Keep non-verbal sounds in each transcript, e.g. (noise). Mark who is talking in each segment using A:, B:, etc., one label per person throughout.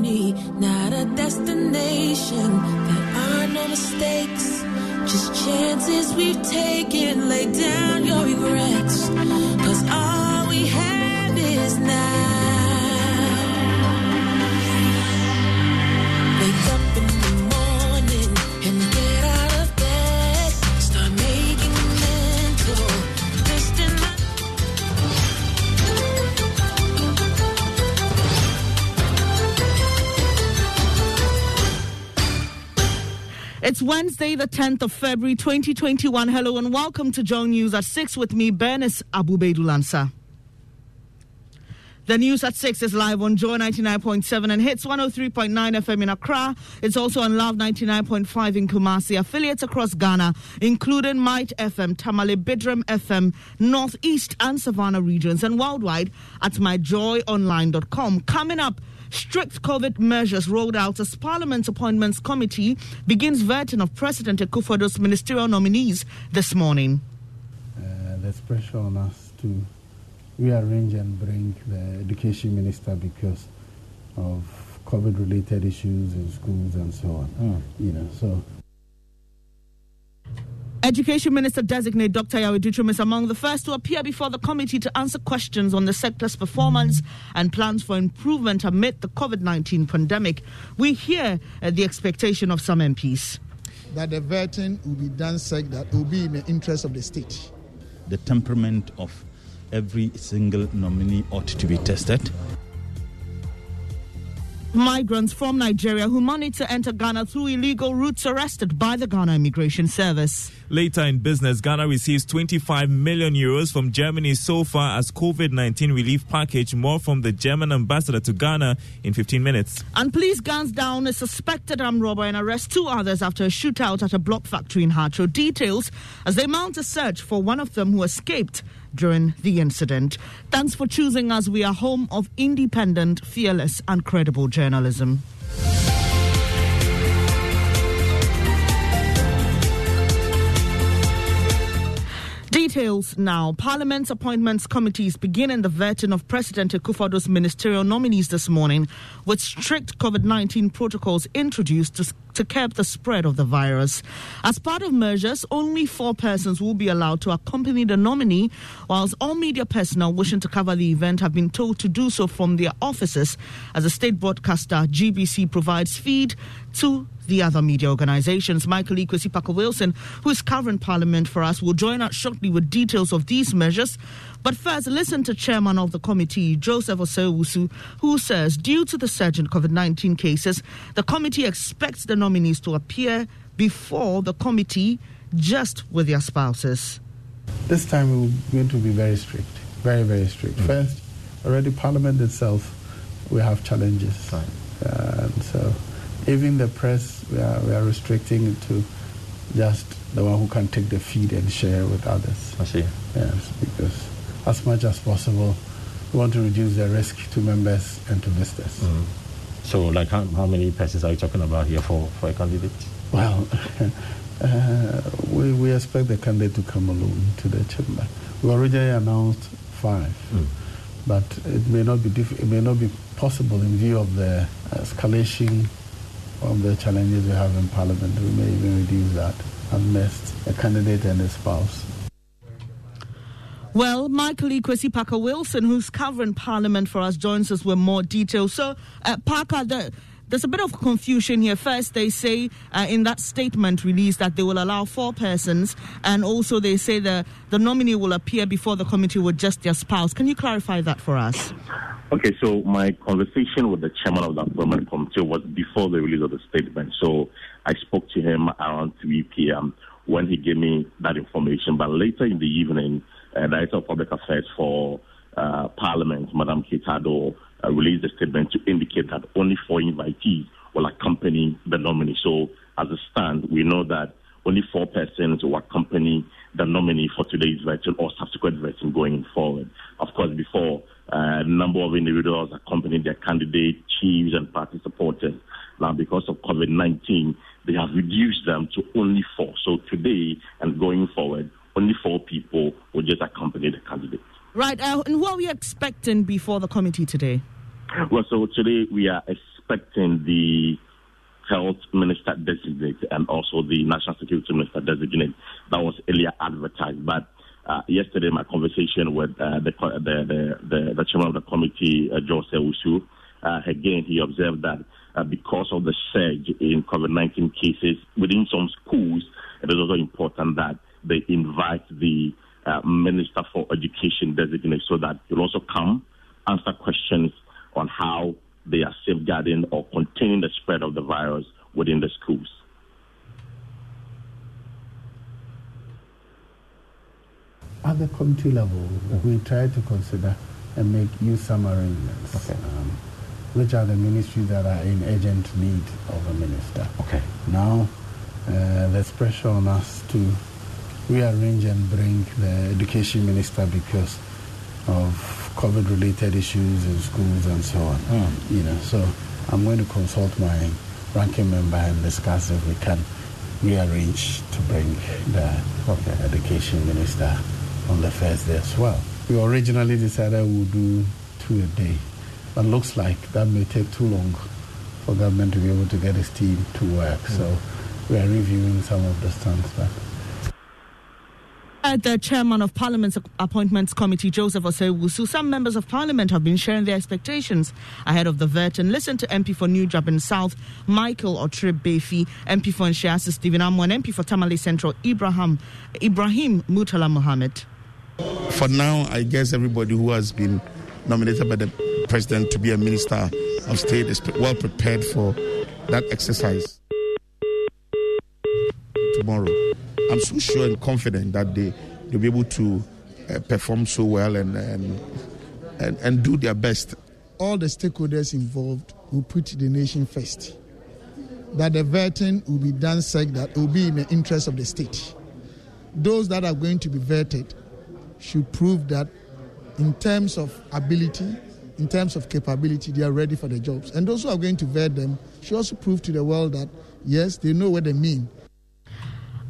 A: Journey, not a destination. There are no mistakes, just chances we've taken. Lay down your regrets, cause all we have is now.
B: It's Wednesday, the 10th of February, 2021. Hello and welcome to Joy News at 6 with me, Bernice Abu-Baidoo Ansah. The news at 6 is live on Joy 99.7 and Hitz 103.9 FM in Accra. It's also on Love 99.5 in Kumasi. Affiliates across Ghana, including Might FM, Tamale Bidram FM, Northeast and Savannah regions, and worldwide at myjoyonline.com. Coming up, strict COVID measures rolled out as Parliament's Appointments Committee begins vetting of President Akufo-Addo's ministerial nominees this morning.
C: uh, there's pressure on us to rearrange and bring the education minister because of COVID-related issues in schools and so on. You know, so
B: Education Minister designate Dr. Yaw Adutwum is among the first to appear before the committee to answer questions on the sector's performance and plans for improvement amid the COVID 19 pandemic. We hear uh, the expectation of some MPs.
D: that the vetting will be done such that it will be in the interest of the state.
E: the temperament of every single nominee ought to be tested.
B: Migrants from Nigeria who managed to enter Ghana through illegal routes arrested by the Ghana Immigration Service.
F: Later in business, Ghana receives 25 million euros from Germany so far as COVID 19 relief package. More from the German ambassador to Ghana in 15 minutes.
B: And police guns down a suspected armed robber and arrest two others after a shootout at a block factory in Hatso. Details as they mount a search for one of them who escaped during the incident. Thanks for choosing us. We are home of independent, fearless, and credible journalism. Details now. Parliament's appointments committees beginning the vetting of President Akufo-Addo's ministerial nominees this morning, with strict COVID 19 protocols introduced to, to curb the spread of the virus. As part of measures, only four persons will be allowed to accompany the nominee, whilst all media personnel wishing to cover the event have been told to do so from their offices, as the state broadcaster GBC provides feed to the other media organizations. Michael Ikwesi Parker Wilson, who is covering Parliament for us, will join us shortly with details of these measures. But first, listen to Chairman of the committee, Joseph Osei-Owusu, who says due to the surge in COVID 19 cases, the committee expects the nominees to appear before the committee just with their spouses.
C: this time we're going to be very strict, very, very strict. First, already Parliament itself, we have challenges. Uh, and so even the press, we are, we are restricting it to just the one who can take the feed and share with others.
G: I see.
C: Yes, because as much as possible, we want to reduce the risk to members and to visitors.
G: So, like, how, how many persons are you talking about here for, for a candidate?
C: Well, (laughs) uh, we, we expect the candidate to come alone to the chamber. We originally announced five, but it may not be diff- it may not be possible in view of the escalation of the challenges we have in Parliament. We may even reduce that unless a candidate and a spouse.
B: Well, Michael Ikwesi Parker Wilson, who's covering Parliament for us, joins us with more details. So, uh, Parker, the, there's a bit of confusion here. First, they say uh, in that statement released that they will allow four persons, and also they say the, the nominee will appear before the committee with just their spouse. Can you clarify that for us?
H: Okay, so my conversation with the chairman of the appointment committee was before the release of the statement. So I spoke to him around 3 p.m. when he gave me that information. But later in the evening, uh, Director of Public Affairs for uh, Parliament, Madam Kate Addo, uh, released a statement to indicate that only four invitees will accompany the nominee. So, as a stand, we know that only four persons will accompany the nominee for today's vetting or subsequent vetting going forward. Of course, before uh, a number of individuals accompanied their candidate, chiefs, and party supporters. Now, because of COVID 19, they have reduced them to only four. So today and going forward, only four people will just accompany the candidate.
B: Right. Uh, and what are we expecting before the committee today?
H: Well, so today we are expecting the health minister designate and also the national security minister designate that was earlier advertised. But uh, yesterday, my conversation with uh, the, the, the, the, chairman of the committee, uh, Jose Usu, uh, again, he observed that uh, because of the surge in COVID 19 cases within some schools, it is also important that they invite the uh, Minister for Education designate so that he'll also come answer questions on how they are safeguarding or containing the spread of the virus within the schools.
C: At the committee level, we try to consider and make use some arrangements. Okay. Um, which are the ministries that are in urgent need of a minister.
G: Okay.
C: Now, uh, there's pressure on us to rearrange and bring the education minister because of COVID-related issues in schools and so on. Mm. You know, so I'm going to consult my ranking member and discuss if we can rearrange to bring the okay. education minister on the first day as well. We originally decided we'd do two a day but looks like that may take too long for government to be able to get its team to work. Mm. So we are reviewing some of the stunts. But
B: the chairman of Parliament's Appointments Committee, Joseph Osei-Owusu, some members of Parliament have been sharing their expectations ahead of the. And listen to MP for New Juaben South, Michael Okyere Baafi, MP for Nhyiaeso, Stephen Amoah, and MP for Tamale Central, Ibrahim, Ibrahim Murtala Mohammed.
I: For now, I guess everybody who has been nominated by the president to be a minister of state is well prepared for that exercise tomorrow. I'm so sure and confident that they, they'll be able to uh, perform so well and, and, and, and do their best.
D: All the stakeholders involved will put the nation first. That the vetting will be done such that it will be in the interest of the state. Those that are going to be vetted should prove that, in terms of ability, in terms of capability, they are ready for the jobs. And those who are going to vet them should also prove to the world that, yes, they know what they mean.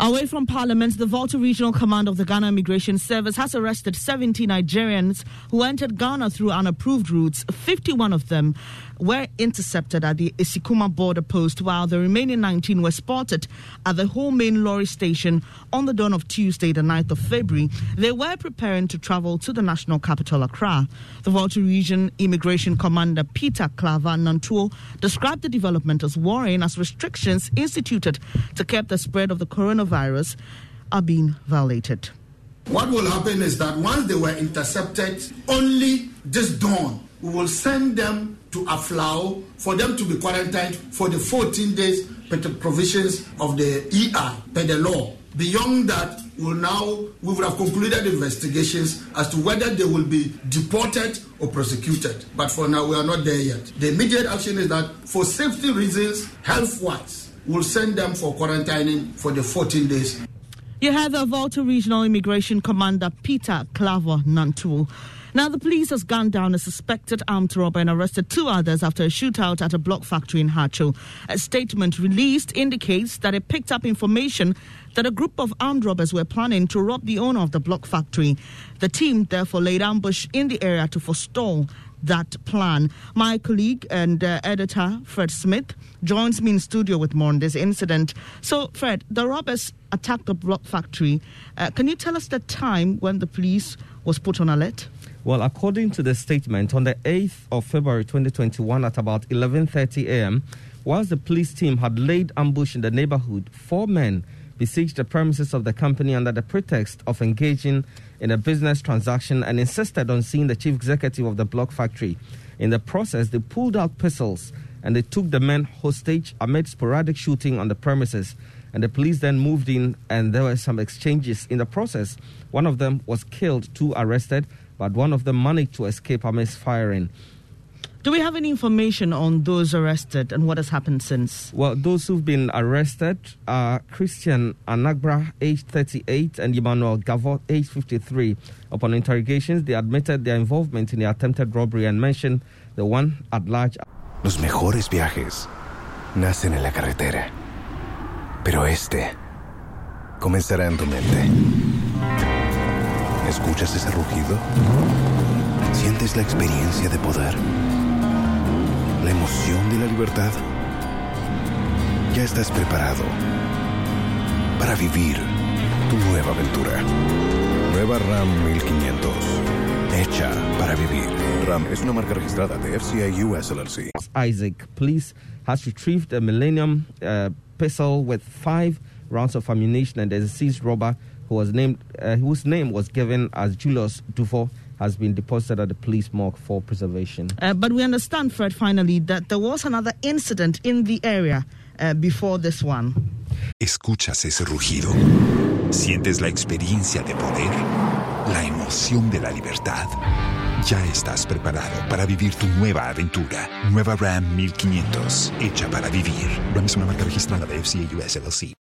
B: Away from Parliament, the Volta Regional Command of the Ghana Immigration Service has arrested 70 Nigerians who entered Ghana through unapproved routes. 51 of them were intercepted at the Isikuma border post, while the remaining 19 were spotted at the Ho main lorry station on the dawn of Tuesday, the 9th of February. They were preparing to travel to the national capital, Accra. The Volta Region Immigration Commander Peter Claver Nantuo described the development as worrying as restrictions instituted to curb the spread of the coronavirus coronavirus are being violated.
J: What will happen is that once they were intercepted, only this dawn, we will send them to Aflao for them to be quarantined for the 14 days per the provisions of the EI, per the law. Beyond that, we'll now we would have concluded investigations as to whether they will be deported or prosecuted. But for now, we are not there yet. The immediate action is that for safety reasons, health wise, will send them for quarantining for the 14 days.
B: You have the Volta Regional Immigration Commander Peter Claver Nantuo. Now, the police has gunned down a suspected armed robber and arrested two others after a shootout at a block factory in Hatso. A statement released indicates that it picked up information that a group of armed robbers were planning to rob the owner of the block factory. The team therefore laid ambush in the area to forestall that plan. My colleague and uh, editor, Fred Smith, joins me in studio with more on this incident. So, Fred, the robbers attacked the block factory. Uh, can you tell us the time when the police was put on alert?
K: Well, according to the statement, on the 8th of February 2021 at about 11:30 a.m., whilst the police team had laid ambush in the neighborhood, four men besieged the premises of the company under the pretext of engaging in a business transaction and insisted on seeing the chief executive of the block factory. In the process, they pulled out pistols and they took the men hostage amid sporadic shooting on the premises. And the police then moved in, and there were some exchanges. In the process, one of them was killed, two arrested, but one of them managed to escape amidst firing.
B: Do we have any information on those arrested and what has happened since?
K: Well, those who've been arrested are Christian Anagbra, age 38, and Emmanuel Gavot, age 53. Upon interrogations, they admitted their involvement in the attempted robbery and mentioned the one at large.
L: Los mejores viajes nacen en la carretera, pero este comenzará en tu mente. ¿Escuchas ese rugido? ¿Sientes la experiencia de poder? ¿La emoción de la libertad? Ya estás preparado para vivir tu nueva aventura. Nueva RAM 1500. Hecha para vivir. RAM es una marca registrada de FCI US LLC.
K: Isaac Police has retrieved a Millennium uh, pistol with five rounds of ammunition, and a seized robber who was named, uh, whose name was given as Julius Dufo, has been deposited at the police morgue for preservation.
B: Uh, but we understand, Fred, finally, that there was another incident in the area uh, before this one.
M: ¿Escuchas ese rugido? ¿Sientes la experiencia de poder? ¿La emoción de la libertad? Ya estás preparado para vivir tu nueva aventura. Nueva Ram 1500, hecha para vivir. Ram es una marca registrada de FCA US LLC.